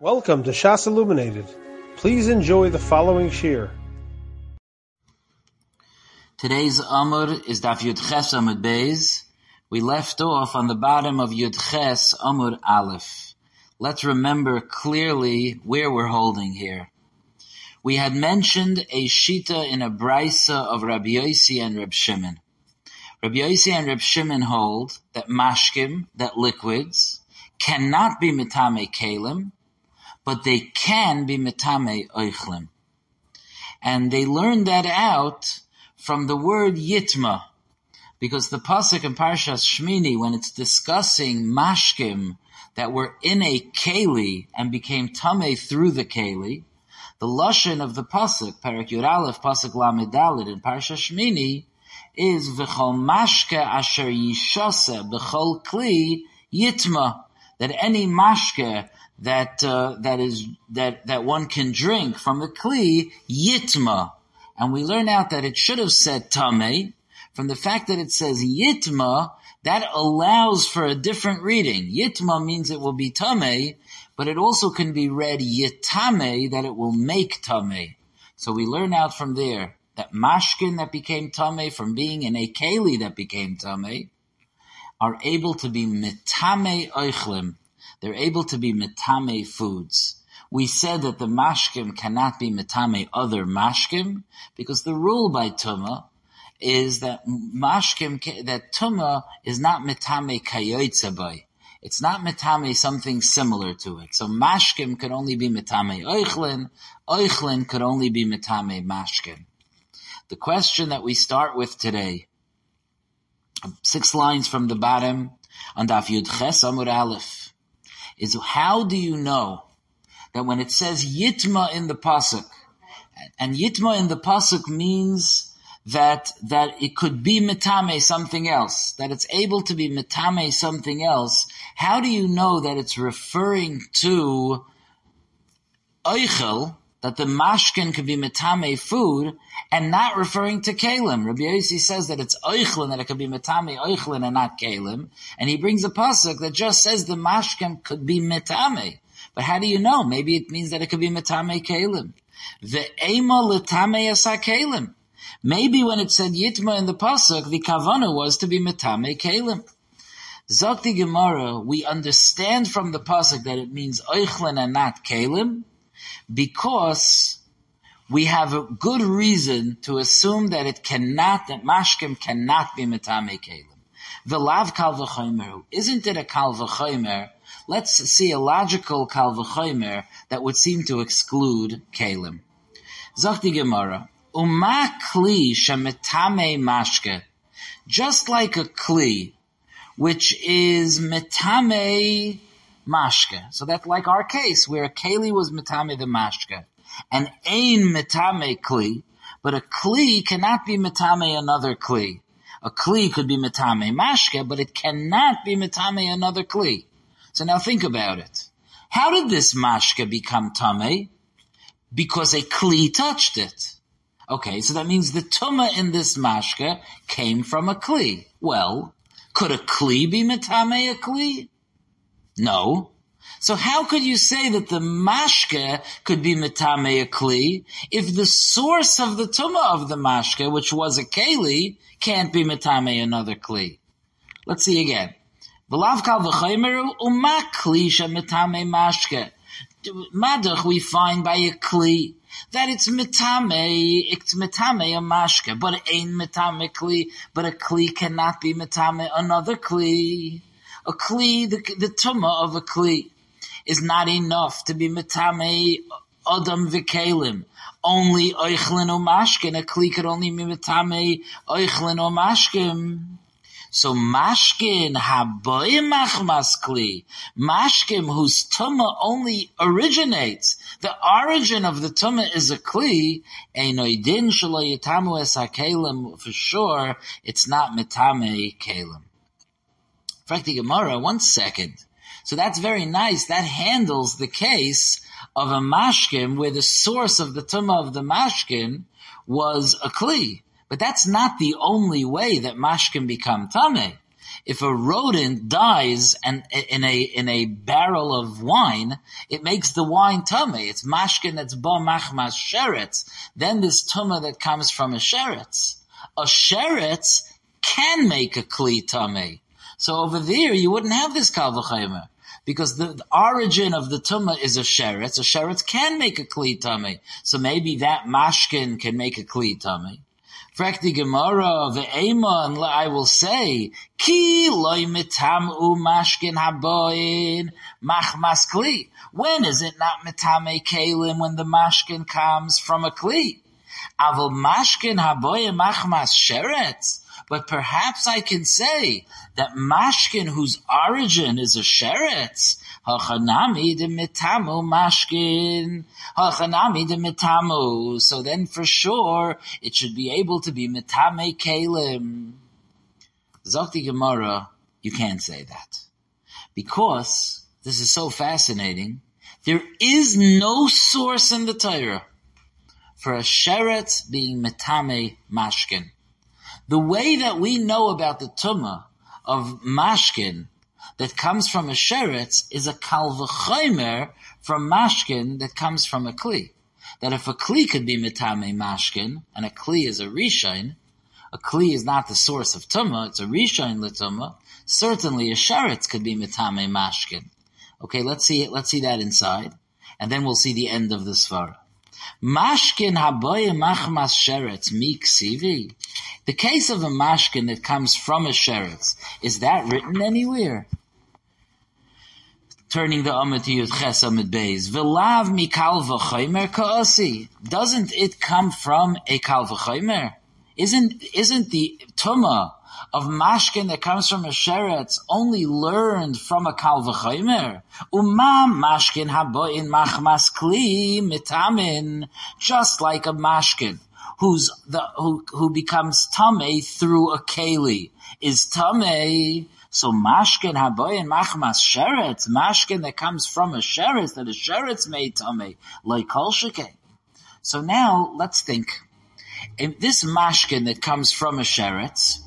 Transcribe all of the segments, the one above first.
Welcome to Shas Illuminated. Please enjoy the following shir. Today's Amud is Daf Yud Ches Amud Beis. We left off on the bottom of Yud Ches Amud Aleph. Let's remember clearly where we're holding here. We had mentioned a shita in a brisa of Rabbi Yossi and Reb Shimon. Rabbi Yossi and Reb Shimon hold that mashkim, that liquids, cannot be mitame kalim, but they can be metame oichlim. And they learned that out from the word yitma, because the pasuk in Parshas Shmini, when it's discussing mashkim that were in a keli and became tame through the keli, the lashon of the pasuk, Parak Yud Aleph, pasuk Lamed in Parshas Shmini, is v'chol mashke asher yishase b'chol kli yitma, that any mashke that uh, that is that that one can drink from the kli yitma, and we learn out that it should have said tame from the fact that it says yitma. That allows for a different reading. Yitma means it will be tame, but it also can be read yitame that it will make tame. So we learn out from there that mashkin that became tame from being in a keli that became tame are able to be mitame oichlim they're able to be metame foods. We said that the mashkim cannot be metame other mashkim because the rule by tuma is that mashkim that tuma is not metame kayotzabai. It's not metame something similar to it. So mashkim could only be metame oichlin. Oichlin could only be metame mashkim. The question that we start with today, six lines from the bottom on Daf Yud Ches Amud Aleph is how do you know that when it says yitma in the pasuk, and yitma in the pasuk means that that it could be metame something else, that it's able to be metame something else. How do you know that it's referring to oichel, that the mashkin could be metame food, and not referring to kalim. Rabbi Yossi says that it's oichlin, that it could be metame oichlin and not kalim. And he brings a pasuk that just says the mashkin could be metame. But how do you know? Maybe it means that it could be metame kalim. The ema letame kalim. Maybe when it said yitma in the pasuk, the kavana was to be metame kalim. Zakti Gemara, we understand from the pasuk that it means oichlin and not kalim, because we have a good reason to assume that it cannot, that mashkim cannot be metame kelim. V'lav kal v'chomer. Isn't it a kal? Let's see a logical kal that would seem to exclude kelim. Zachti Gemara. Uma kli shemetame mashke. Just like a kli, which is metame mashke. So that's like our case, where a keli was metame the mashke and ain metame kli, but a kli cannot be metame another kli. A kli could be metame mashke, but it cannot be metame another kli. So now think about it. How did this mashke become tame? Because a kli touched it. Okay, so that means the tuma in this mashke came from a kli. Well, could a kli be metame a kli? No. So how could you say that the mashke could be metame a kli if the source of the tuma of the mashke, which was a keli, can't be metame another kli? Let's see again. V'lav kal v'chaymeru uma kli metame mashke. Madach we find by a kli that it's metame, it's metame a mashke, but it ain't metame kli, but a kli cannot be metame another kli. A kli, the, the of a kli is not enough to be metame adam v'kelim. Only oichlin or mashkin. A kli could only be metame oichlin or mashkin. So mashkin haboy machmas kli. Mashkim whose tumah only originates. The origin of the tumah is a kli. Einoidin shalo yitamu es hakelim. For sure, it's not metame kelim. Frankly, Gemara, one second. So that's very nice. That handles the case of a mashkin where the source of the tumah of the mashkin was a kli. But that's not the only way that mashkin become tame. if a rodent dies and in a in a barrel of wine, it makes the wine tummy. It's mashkin that's ba machmas sheretz. Then this tumma that comes from a sheretz. A sheretz can make a kli tummy. So over there, you wouldn't have this kalvachemer. Because the, the, origin of the tumma is a sheretz. A sheretz can make a kli tummy. So maybe that mashkin can make a kli tummy. Frekti Gemara ve'ema, and I will say, ki loy mitam u mashkin haboin machmas kli. When is it not mitame kalim when the mashkin comes from a kli? Avol mashkin haboin machmas sheretz. But perhaps I can say that mashkin whose origin is a sheretz, hachanami de mitamu mashkin, hachanami de mitamu. So then for sure it should be able to be mitame kalim. Zokti Gemara, you can't say that. Because this is so fascinating. There is no source in the Torah for a sheretz being metame mashkin. The way that we know about the tumah of mashkin that comes from a sheretz is a kalvachomer from mashkin that comes from a kli. That if a kli could be mitame mashkin, and a kli is a rishain, a kli is not the source of tumah, it's a rishain l'tumah, certainly a sheretz could be mitame mashkin. Okay, let's see let's see that inside, and then we'll see the end of the svara. Mashkin haboye machmas sheretz miksivi. The case of a mashkin that comes from a sheretz, is that written anywhere? Turning the Amid to Yud Ches Amid Beis. V'lav mi kalva chaymer ka'asi. Doesn't it come from a kalva chaymer? Isn't, isn't the tumah of mashkin that comes from a sheretz only learned from a kalvachomer. Uma mashkin haboin machmas kli mitamin, just like a mashkin who's the who who becomes tame through a keli is tame. So mashkin haboyin machmas sheretz, mashkin that comes from a sheretz that a sheretz made tame like kol So now let's think. If this mashkin that comes from a sheretz,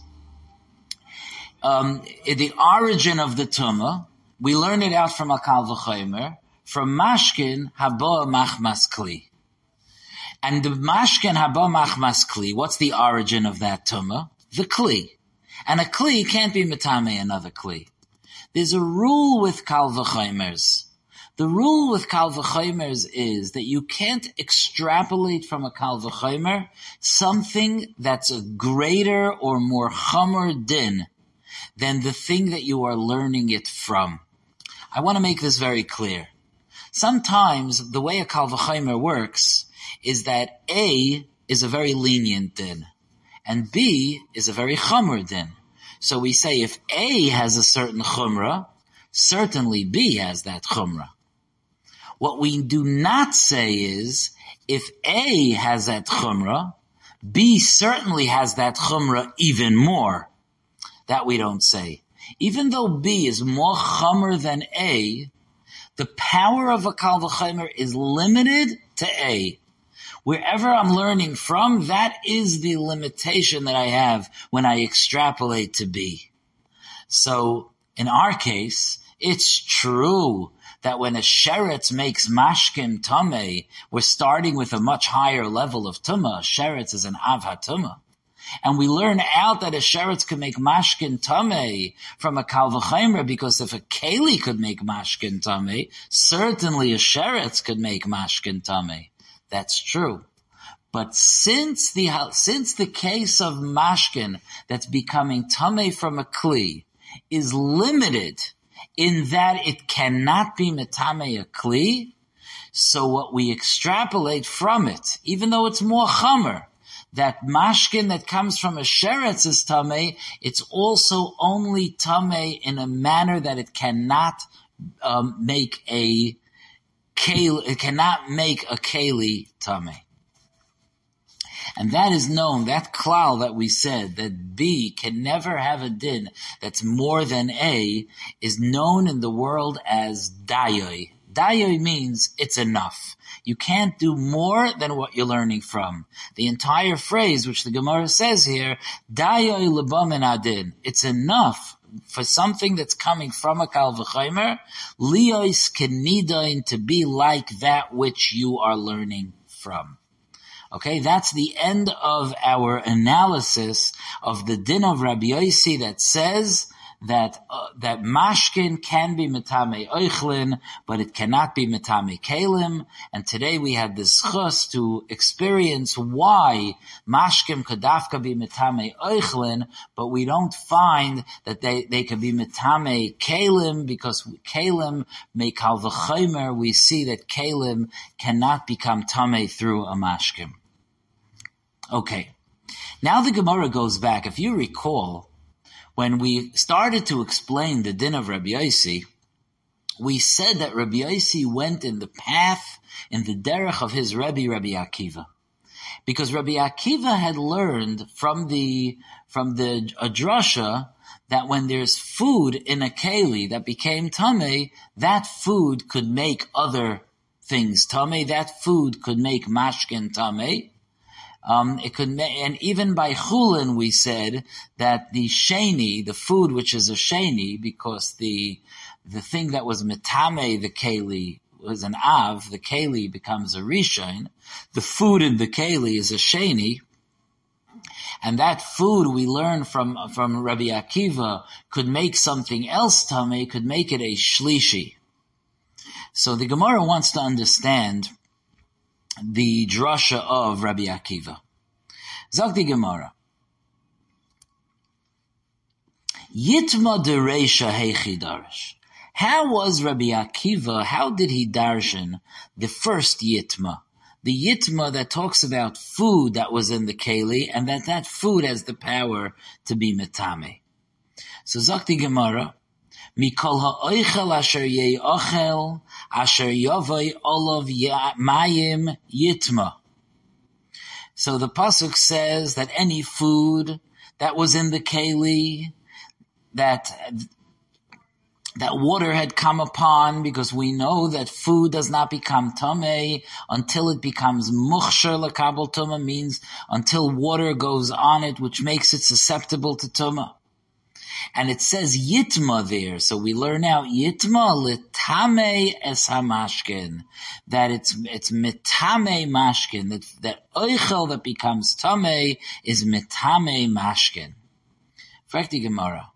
um, the origin of the tumah, we learn it out from a V'chomer, from Mashkin Habo Machmas Kli. And the Mashkin Habo Machmas Kli, what's the origin of that tumah? The Kli. And a Kli can't be Matame another Kli. There's a rule with Kal V'chomers. The rule with Kal V'chomers is that you can't extrapolate from a Kal V'chomer something that's a greater or more Chomer din than the thing that you are learning it from. I want to make this very clear. Sometimes the way a Kalvachimer works is that A is a very lenient din and B is a very chumr din. So we say if A has a certain chumrah, certainly B has that chumrah. What we do not say is if A has that chumrah, B certainly has that chumrah even more. That we don't say. Even though B is more chomer than A, the power of a kal is limited to A. Wherever I'm learning from, that is the limitation that I have when I extrapolate to B. So, in our case, it's true that when a sheretz makes mashkin tame, we're starting with a much higher level of tumah. Sheretz is an avha and we learn out that a sheretz could make mashkin tame from a kalvachimer because if a keli could make mashkin tame, certainly a sheretz could make mashkin tame. That's true. But since the since the case of mashkin that's becoming tame from a kli is limited in that it cannot be metame a kli, so what we extrapolate from it, even though it's more chamer, that mashkin that comes from a sheretz is tame, it's also only tame in a manner that it cannot um, make a keli, it cannot make a keli tame. And that is known, that klal that we said, that B can never have a din that's more than A, is known in the world as dayoy. Dayoy means it's enough. You can't do more than what you're learning from. The entire phrase, which the Gemara says here, Dayoy lebamin adin. It's enough for something that's coming from a kal v'chaymer, lios kenidain to be like that which you are learning from. Okay, that's the end of our analysis of the din of Rabbi Yossi that says that uh, that mashkin can be metame oichlin, but it cannot be metame kalim. And today we had this chus to experience why mashkim kadafka be metame oichlin, but we don't find that they they can be metame kalim because kalim make al v'chaymer. We see that kalim cannot become tame through a mashkim. Okay. Now the Gemara goes back. If you recall, when we started to explain the din of Rabbi Yossi, we said that Rabbi Yossi went in the path, in the derech of his Rebbe, Rabbi Akiva. Because Rabbi Akiva had learned from the, from the Adrasha that when there's food in a keli that became tame, that food could make other things tame, that food could make mashkin tame, um, it could, and even by chulin, we said that the sheni, the food which is a sheni, because the the thing that was metame the keli was an av, the keli becomes a rishon. The food in the keli is a sheni, and that food we learn from from Rabbi Akiva could make something else tame, could make it a shlishi. So the Gemara wants to understand the drasha of Rabbi Akiva. The Gemara. Yitma dereisha heichi darish. How was Rabbi Akiva, how did he darshan the first Yitma? The Yitma that talks about food that was in the Keli and that that food has the power to be metame. So Zakti Gemara, Mikol ha'oichel asher ye'ochel asher olav mayim yitma. So the pasuk says that any food that was in the keli, that that water had come upon, because we know that food does not become tame until it becomes mukhsher lakabel tuma, means until water goes on it, which makes it susceptible to tuma. And it says Yitma there, so we learn out Yitma litame es hamashkin, that it's, it's mitame mashkin, that, that oichel that becomes tame is mitame mashkin. Frekti Gemara.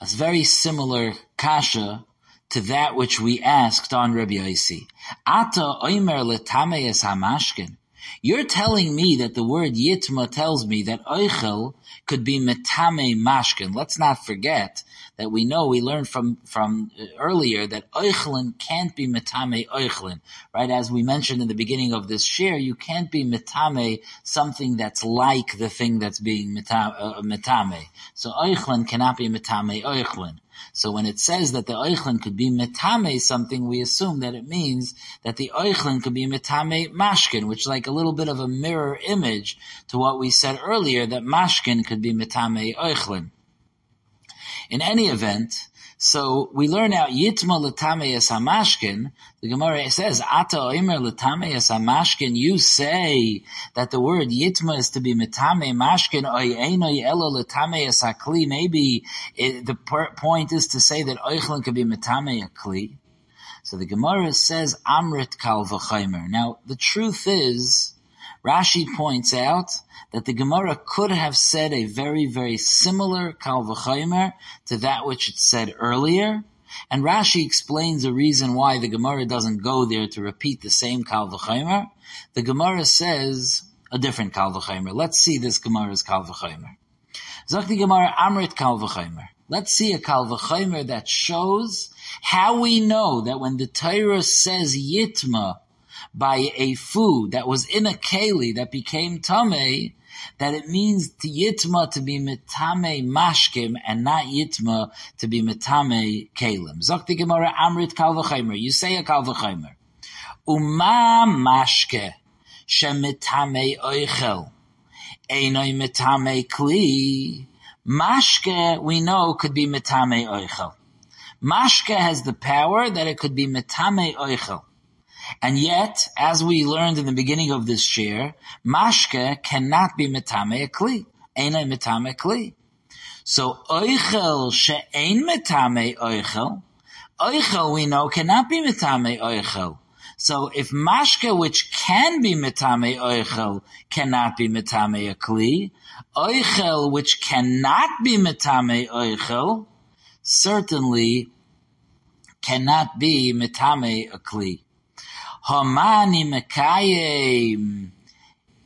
A very similar kasha to that which we asked on Rabbi Yossi. Ata oimer letame es hamashkin. You're telling me that the word yitma tells me that oichel could be metame mashkin. Let's not forget that we know we learned from from earlier that oichlin can't be metame oichlin, right? As we mentioned in the beginning of this share, you can't be metame something that's like the thing that's being metame. Uh, metame. So oichlin cannot be metame oichlin. So when it says that the oichlin could be metame something, we assume that it means that the oichlin could be metame mashkin, which is like a little bit of a mirror image to what we said earlier that mashkin could be metame oichlin. In any event, so we learn out Yitma Latame Hamashkin. The Gemara says, Ata Oimer Latame Hamashkin. You say that the word Yitma is to be Mitame Mashkin Oy Einoi Elo Latame Hakli. Maybe it, the point is to say that Oichlin could be Mitame Akli. So the Gemara says Amrit Kal V'chaimer. Now the truth is, Rashi points out that the Gemara could have said a very, very similar Kal V'chaymer to that which it said earlier. And Rashi explains the reason why the Gemara doesn't go there to repeat the same Kal V'chaymer. The Gemara says a different Kal V'chaymer. Let's see this Gemara's Kal V'chaymer. Zok the Gemara Amrit Kal V'chaymer. Let's see a Kal V'chaymer that shows how we know that when the Torah says Yitma by a food that was in a keli that became Tameh, that it means to yitma to be metame mashkim and not yitma to be metame kalim. Zokti Gemara Amrit Kalvachaimer. You say a Kalvachaimer. Uma mashke shemitame oichel. Einoi metame kli. Mashke, we know, could be metame oichel. Mashke has the power that it could be metame oichel. And yet, as we learned in the beginning of this share, mashke cannot be metame kli. Ena. So oichel she'ein metame oichel, oichel we know cannot be metame oichel. So if mashke which can be metame oichel cannot be metame a kli, oichel which cannot be metame oichel certainly cannot be metame a kli. Hamani mekayim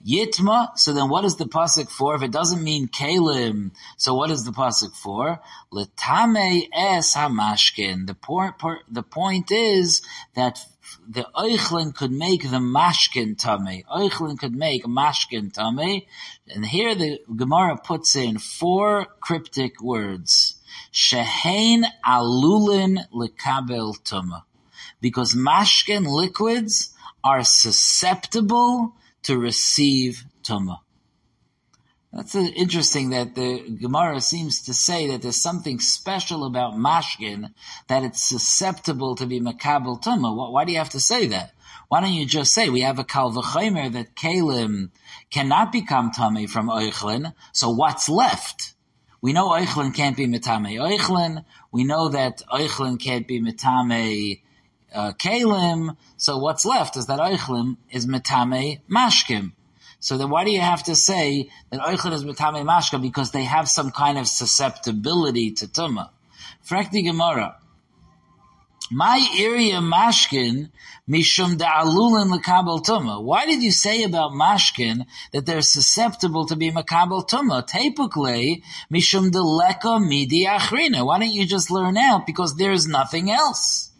Yitma, so then what is the pasuk for? If it doesn't mean kalim, so what is the pasuk for? Letame es hamashkin. The point, the point is that the oichlin could make the mashkin tummy. Oichlin could make mashkin tummy. And here the Gemara puts in four cryptic words. Shehein alulin lekabel tuma. Because mashkin liquids are susceptible to receive Tumah. That's interesting that the Gemara seems to say that there's something special about mashkin that it's susceptible to be makabel tumah. Why do you have to say that? Why don't you just say we have a kal v'chaymer that kalim cannot become tummy from oichlin? So what's left? We know oichlin can't be mitame oichlin. We know that oichlin can't be mitame uh, kalim. So what's left is that oichlim is metame mashkim. So then why do you have to say that oichlim is metame mashkim? Because they have some kind of susceptibility to tuma. Frekti Gemara. My area mashkin mishum da'alulin lekabel tuma. Why did you say about mashkin that they're susceptible to be makabel tuma? Typically, mishum deleka midi achrina. Why don't you just learn out? Because there's nothing else.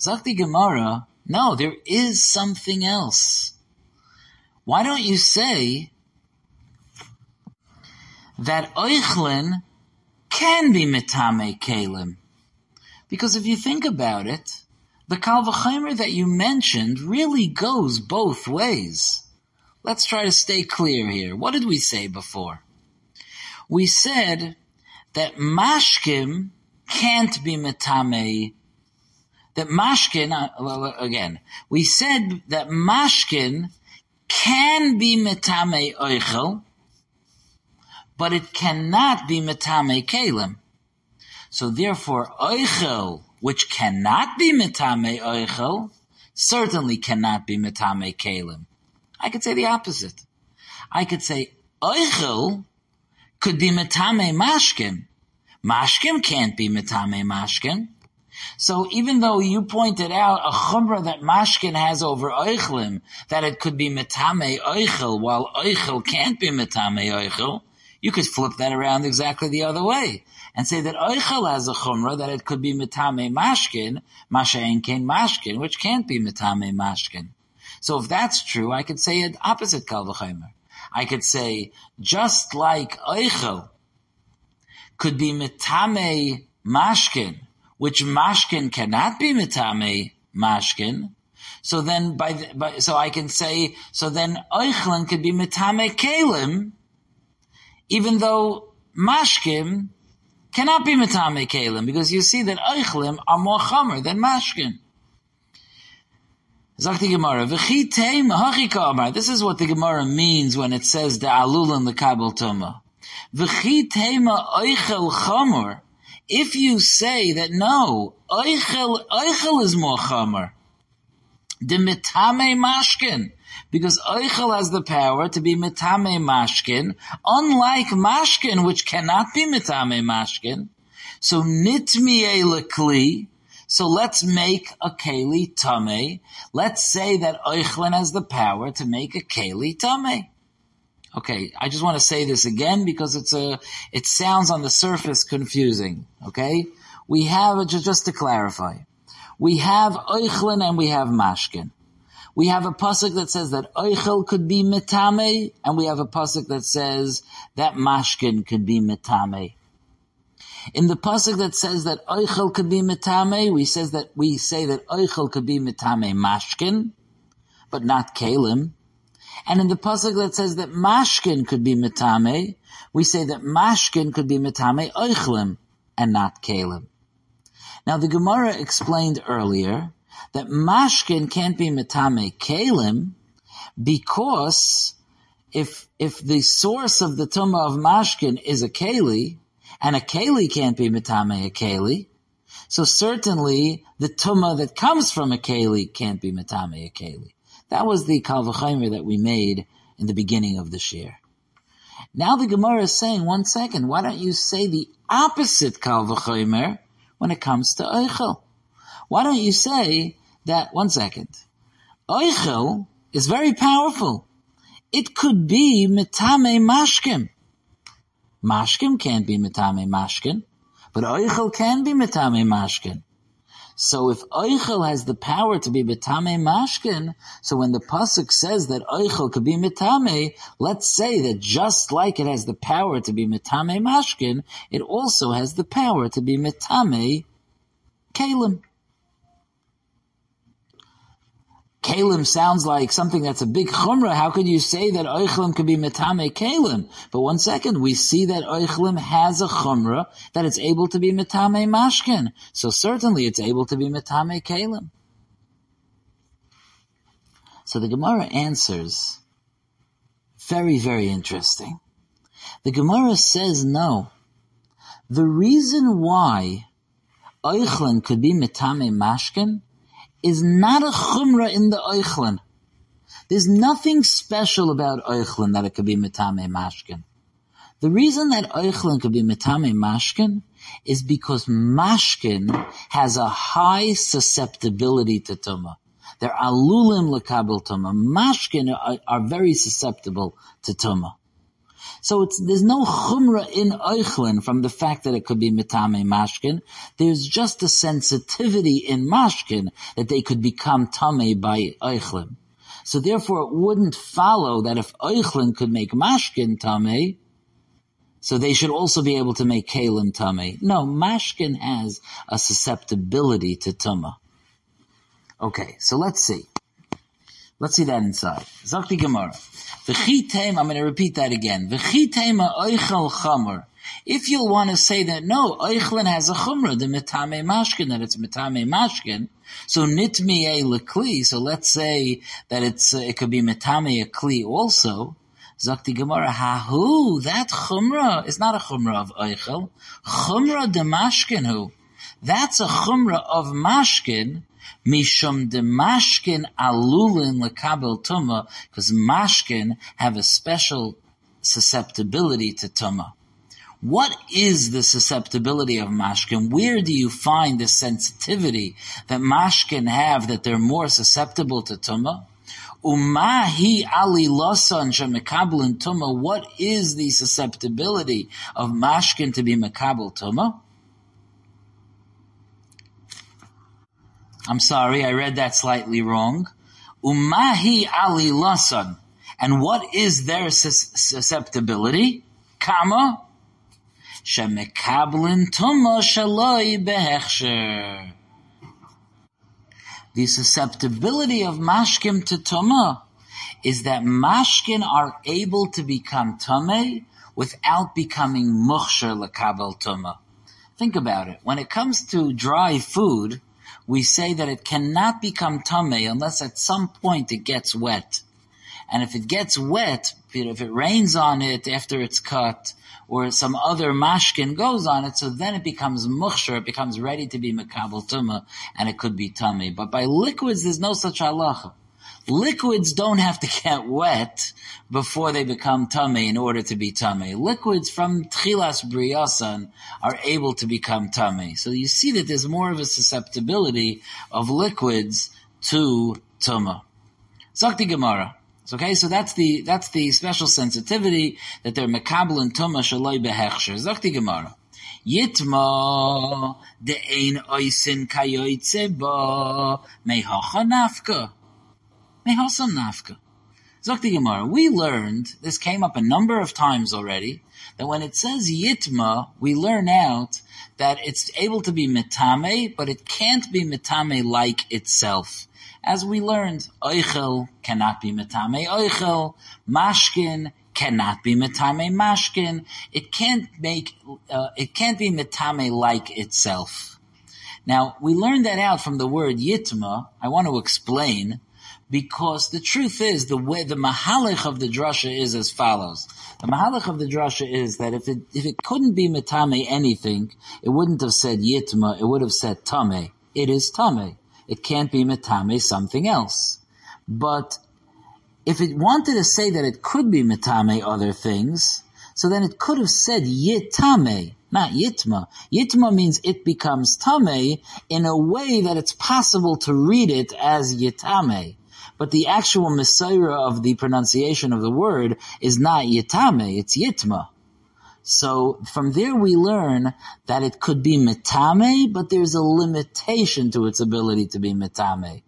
Zakti Gemara, no, there is something else. Why don't you say that Oichlin can be Mitame Kalim? Because if you think about it, the Kalvachimer that you mentioned really goes both ways. Let's try to stay clear here. What did we say before? We said that Mashkim can't be Mitame that mashkin, uh, again, we said that mashkin can be metame oichel, but it cannot be metame kalim. So therefore, oichel, which cannot be metame oichel, certainly cannot be metame kalim. I could say the opposite. I could say oichel could be metame mashkin. Mashkin can't be metame mashkin. So even though you pointed out a chumrah that mashkin has over oichlim, that it could be metame oichel, while oichel can't be metame oichel, you could flip that around exactly the other way and say that oichel has a chumrah that it could be metame mashkin, mashain kain mashkin, which can't be metame mashkin. So if that's true, I could say it opposite kalvachimer. I could say just like oichel could be metame mashkin, which mashkin cannot be mitame mashkin. So then, by, the, by, so I can say, so then oichlin could be mitame kalim, even though mashkin cannot be mitame kalim, because you see that oichlim are more chomer than mashkin. This is what the Gemara means when it says the alul and the kabel tuma. V'chitema oichel chomer. If you say that no, Eichel, Eichel is more Chamer, the Mitame Mashkin, because Eichel has the power to be Mitame Mashkin, unlike Mashkin, which cannot be Mitame Mashkin. So Nitmiye Lekli, so let's make a Keli Tame. Let's say that Eichlin has the power to make a Keli Tame. Okay, I just want to say this again because it's a, it sounds on the surface confusing. Okay, we have just, just to clarify, we have oichlin and we have mashkin. We have a pasuk that says that oichel could be mitame, and we have a pasuk that says that mashkin could be mitame. In the pasuk that says that oichel could be mitame, we says that we say that oichel could be mitame mashkin, but not kalim. And in the pasuk that says that mashkin could be mitame, we say that mashkin could be mitame oichlim and not kalim. Now the Gemara explained earlier that mashkin can't be mitame kalim because if if the source of the tumah of mashkin is a keli, and a keli can't be mitame a keli. So certainly the tuma that comes from a keli can't be mitame a keli. That was the kalvachimer that we made in the beginning of the shir. Now the Gemara is saying, one second, why don't you say the opposite kalvachimer when it comes to oichel? Why don't you say that, one second, oichel is very powerful. It could be mitame mashkim. Mashkim can't be mitame mashkin, but oichel can be mitame mashkin. So if oichel has the power to be mitame mashkin, so when the pasuk says that oichel could be mitame, let's say that just like it has the power to be mitame mashkin, it also has the power to be mitame kalim. Kalim sounds like something that's a big chumrah. How could you say that oichlim could be metame kalim? But one second, we see that oichlim has a chumrah that it's able to be metame mashkin. So certainly it's able to be metame kalim. So the Gemara answers, very, very interesting. The Gemara says no. The reason why oichlin could be metame mashkin is not a chumrah in the oichlin. There's nothing special about oichlin that it could be metame mashkin. The reason that oichlin could be metame mashkin is because mashkin has a high susceptibility to tumah. They're alulim lekabel tumah. Mashkin are, are very susceptible to tumah. So it's, there's no chumrah in Eichlin from the fact that it could be mitame mashkin. There's just a sensitivity in mashkin that they could become tame by Eichlin. So therefore it wouldn't follow that if Eichlin could make mashkin tame, so they should also be able to make kalim tame. No, mashkin has a susceptibility to tuma. Okay, so let's see. Let's see that inside. Zakti Gemara. V'chitem, I'm going to repeat that again. V'chitem oichel chamor. If you'll want to say that no, oichlin has a chumra, the mitame mashkin, that it's mitame mashkin, so nitmiye lekli, so let's say that it's, uh, it could be mitame kli also, Zakti Gemara, hahu, that chumra is not a chumra of oichel, chumra de mashkin hu. That's a chumra of mashkin, Mishum de mashkin alulin lekabel tuma, because mashkin have a special susceptibility to tuma. What is the susceptibility of mashkin? Where do you find the sensitivity that mashkin have that they're more susceptible to tuma? Umahi ali losan shemekabel tuma. What is the susceptibility of mashkin to be mekabel tuma? I'm sorry, I read that slightly wrong. Umahi ali lasan. And what is their sus- susceptibility? Kama? Shemekablin tuma shaloi behechsher. The susceptibility of mashkim to tuma is that mashkin are able to become tame without becoming mukhsher lekabel tuma. Think about it. When it comes to dry food, we say that it cannot become tamei unless at some point it gets wet. And if it gets wet, if it rains on it after it's cut, or some other mashkin goes on it, so then it becomes mukhshar, it becomes ready to be makabel tuma, and it could be tummy. But by liquids, there's no such halacha. Liquids don't have to get wet before they become tummy in order to be tummy. Liquids from tchilas briyasan are able to become tummy. So you see that there's more of a susceptibility of liquids to tuma. Zakti Gemara. Okay, so that's the that's the special sensitivity that they're mekabel and tuma shaloi behechsher. Zakti Gemara. Yitma de ein oisin kayoitze ba mehacha nafka. Nafka. Gemara, we learned, this came up a number of times already, that when it says yitma, we learn out that it's able to be metame, but it can't be metame like itself. As we learned, oichel cannot be metame oichel, mashkin cannot be metame mashkin. It can't make, uh, it can't be metame like itself. Now, we learned that out from the word yitma. I want to explain because the truth is the way the mahalich of the drasha is as follows. The mahalich of the drasha is that if it if it couldn't be metame anything, it wouldn't have said yitma, it would have said tame. It is tame. It can't be metame something else. But if it wanted to say that it could be metame other things, so then it could have said yitame, not yitma. Yitma means it becomes tame in a way that it's possible to read it as yitame. But the actual messiah of the pronunciation of the word is not yitame, it's yitma. So from there we learn that it could be metame, but there's a limitation to its ability to be metame.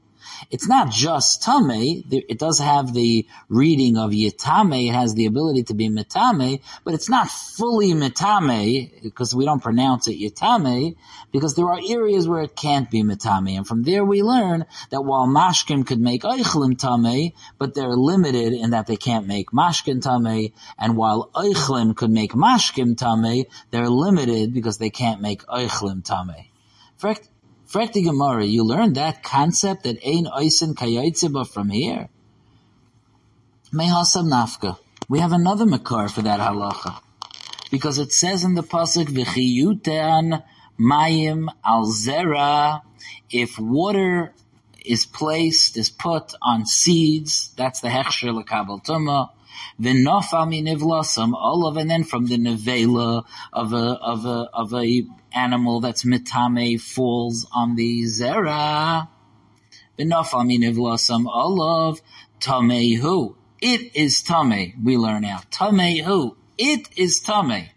It's not just tame. It does have the reading of yitame. It has the ability to be metame, but it's not fully metame because we don't pronounce it yitame because there are areas where it can't be metame. And from there we learn that while mashkim could make eichlim tame, but they're limited in that they can't make mashkin tame. And while eichlim could make mashkim tame, they're limited because they can't make eichlim tame. Frekti Gemara, you learned that concept that ein oisen kayotzeba from here. Mehasam nafka. We have another makar for that halacha. Because it says in the pasuk, v'chiyutean mayim al zera, if water is placed, is put on seeds, that's the hechsher lekabel tumah, v'nofal minivlasam olav, and then from the nevela of a of a of a animal that's mitame falls on the zera. V'nofal minivlasam olav tamehu. It is tame. We learn now tamehu. It is tame.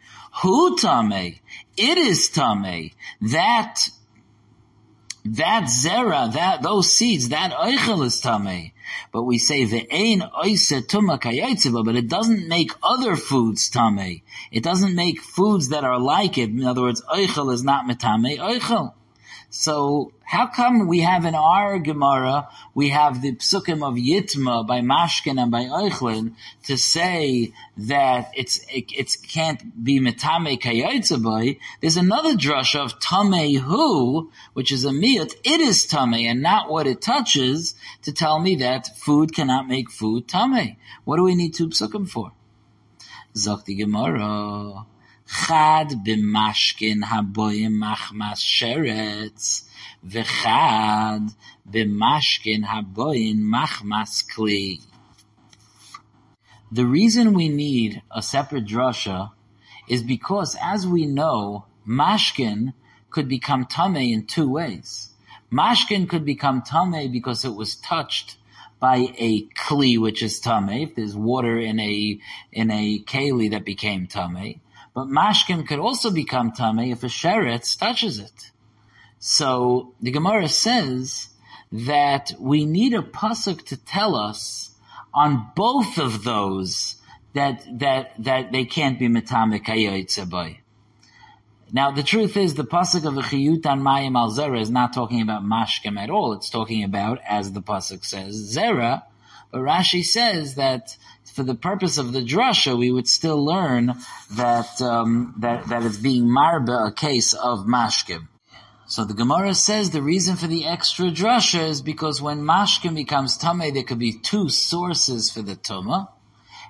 Who tame? It is tame. That that zera, that those seeds, that oichel is tame. But we say ve'ein oise tuma kayotziva, but it doesn't make other foods tame. It doesn't make foods that are like it. In other words, oichel is not metame oichel. So how come we have in our Gemara, we have the psukim of Yitma by Mashkin and by Eichlin to say that it's, it, it can't be Metame Kayotzaboy. There's another drush of Tamehu, which is a miyut. It is Tame and not what it touches to tell me that food cannot make food Tame. What do we need two psukim for? Zokti Gemara. B'mashkin machmas kli. The reason we need a separate drasha is because, as we know, mashkin could become tame in two ways. Mashkin could become tame because it was touched by a kli, which is tame. If there's water in a in a keli that became tame, but mashkim could also become tame if a sheretz touches it. So the Gemara says that we need a pasuk to tell us on both of those that that that they can't be metame kayoytzaboy. Now the truth is the pasuk of the chiyutan mayim al zera is not talking about mashkim at all. It's talking about, as the pasuk says, zera. But Rashi says that for the purpose of the drasha, we would still learn that um, that that it's being marba a case of mashkim. So the Gemara says the reason for the extra drasha is because when mashkim becomes tame, there could be two sources for the tuma,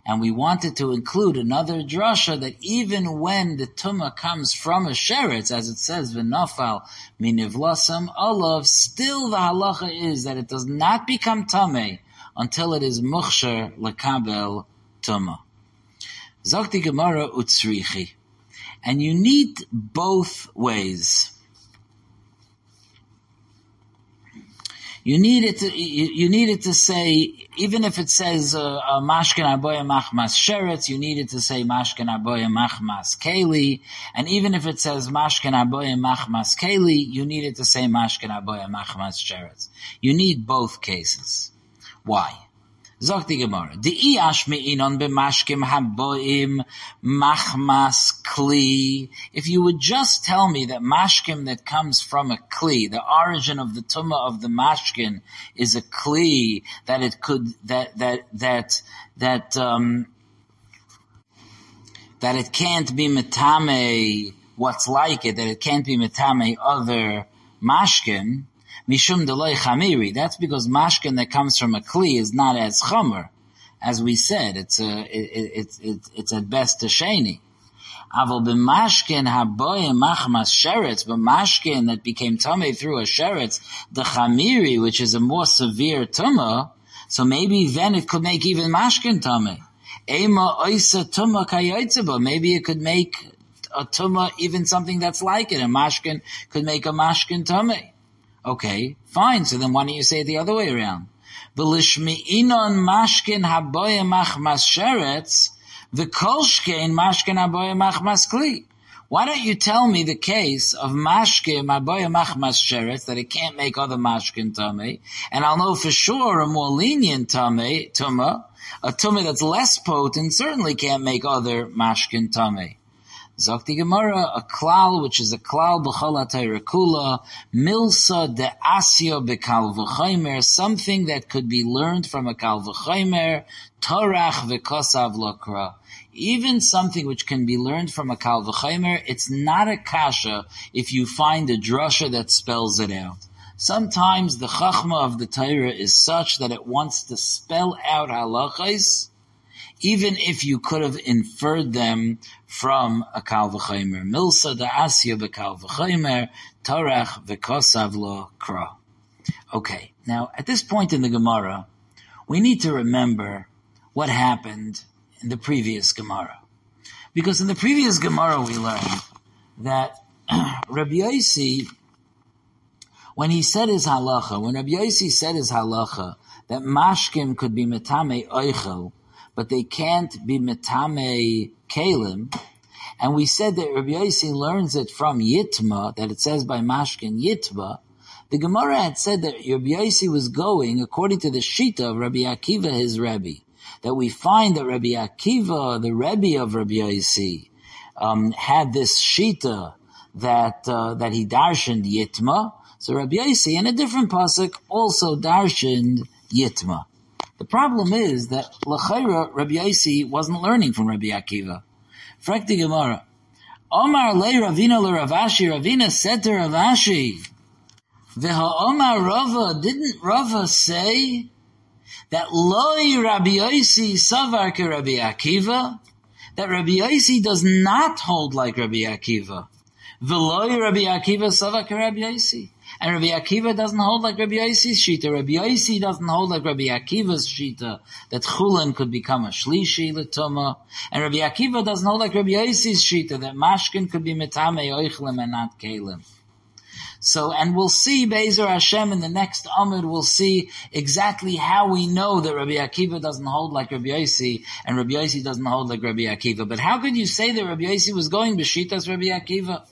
and we wanted to include another drasha that even when the tuma comes from a sheretz, as it says v'nafal minivlasam olav, still the halacha is that it does not become tame until it is muchsher lekabel tuma. Zokti Gemara utzrichi. And you need both ways. You need it to, you, you need it to say, even if it says, uh, uh mashkin aboya machmas sheretz, you need it to say mashkin aboya machmas keli. And even if it says mashkin aboya machmas keli, you need it to say mashkin aboya machmas sheretz. You need both cases. Why? Gemara. Haboim machmas kli. If you would just tell me that mashkim that comes from a kli, the origin of the tumah of the mashkin is a kli, that it could, that, that, that, that, um, that it can't be metame what's like it, that it can't be metame other mashkim, Mishum chamiri. That's because mashkin that comes from a kli is not as chamer. As we said, it's a, it, it, it, it's at best a sheni. Aval b'mashkin haboyim machmas sheretz, but mashkin that became tummy through a sheretz, the chamiri, which is a more severe tumah, so maybe then it could make even mashkin tummy. Ema oisa tumah kayotzeba. Maybe it could make a tumah even something that's like it. A mashkin could make a mashkin tummy. Okay, fine. So then why don't you say it the other way around? V'lishmi'inon mashkin haboya machmas sheretz, v'kolshkein mashkin haboya machmas kli. Why don't you tell me the case of mashkin haboya machmas sheretz, that it can't make other mashkin tummy, and I'll know for sure a more lenient tummy, tumah, a tummy that's less potent certainly can't make other mashkin tummy. Zokti Gemara, a klal, which is a klal b'chol kula, milsa de asio bekal v'chaymer, something that could be learned from a kal v'chaymer, torach v'kosav lokra. Even something which can be learned from a kal v'chaymer, it's not a kasha if you find a drasha that spells it out. Sometimes the chachma of the Torah is such that it wants to spell out halachas, even if you could have inferred them from a kal v'chaymer. Milsa da asya b'kal v'chaymer, tarach v'kosav lo kra. Okay, now at this point in the Gemara, we need to remember what happened in the previous Gemara. Because in the previous Gemara we learned that Rabbi Yossi, when he said his halacha, when Rabbi Yossi said his halacha, that mashkin could be metame oichel, but they can't be metame kalim. And we said that Rabbi Yossi learns it from Yitma, that it says by Mashkin Yitma. The Gemara had said that Rabbi Yossi was going according to the Shita of Rabbi Akiva, his Rebbe. That we find that Rabbi Akiva, the Rebbe of Rabbi Yossi, um, had this Shita that, uh, that he darshaned Yitma. So Rabbi Yossi, in a different pasuk, also darshaned Yitma. The problem is that Lachaira, Rabbi Yossi wasn't learning from Rabbi Akiva. Frekti Gemara. Omar le Ravina le Rav Ashi. Ravina said to Rav Ashi, Veha Omar Rava, didn't Rava say that Loi Rabbi Yossi savar ke Rabbi Akiva? That Rabbi Yossi does not hold like Rabbi Akiva. Veloi Rabbi Akiva savar ke Rabbi Yossi. And Rabbi Akiva doesn't hold like Rabbi Yossi's shita. Rabbi Yossi doesn't hold like Rabbi Akiva's shita that chulin could become a shlishi letuma. And Rabbi Akiva doesn't hold like Rabbi Yossi's shita that mashkin could be metame oichlim and not kalim. So, and we'll see Bezer Hashem in the next Amud, we'll see exactly how we know that Rabbi Akiva doesn't hold like Rabbi Yossi and Rabbi Yossi doesn't hold like Rabbi Akiva. But how could you say that Rabbi Yossi was going b'shitas Rabbi Akiva?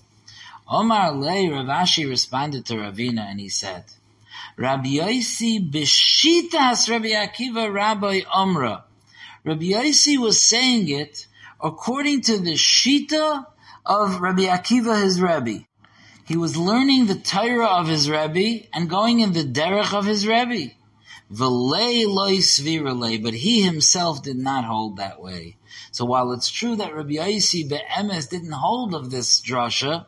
Omar Lei Rav Ashi responded to Ravina and he said, Rabbi Yossi b'shitas Rabbi Akiva Rabbi Omra. Rabbi Yossi was saying it according to the shita of Rabbi Akiva, his Rebbe. He was learning the Torah of his Rebbe and going in the derech of his Rebbe. V'lei loy sviralei, but he himself did not hold that way. So while it's true that Rabbi Yossi be'emes didn't hold of this drasha,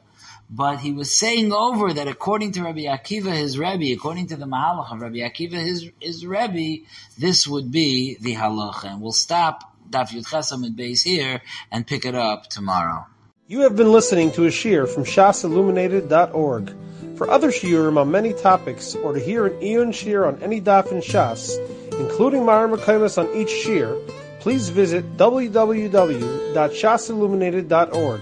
but he was saying over that according to Rabbi Akiva, his Rebbe, according to the Mahalach of Rabbi Akiva, his, his Rebbe, this would be the halacha. And we'll stop Daf Yud Chesamid base here and pick it up tomorrow. You have been listening to a shiur from shasilluminated.org. For other shiurim on many topics, or to hear an Eon shiur on any daf in Shas, including Mara Makaimas on each shiur, please visit www.shasilluminated.org.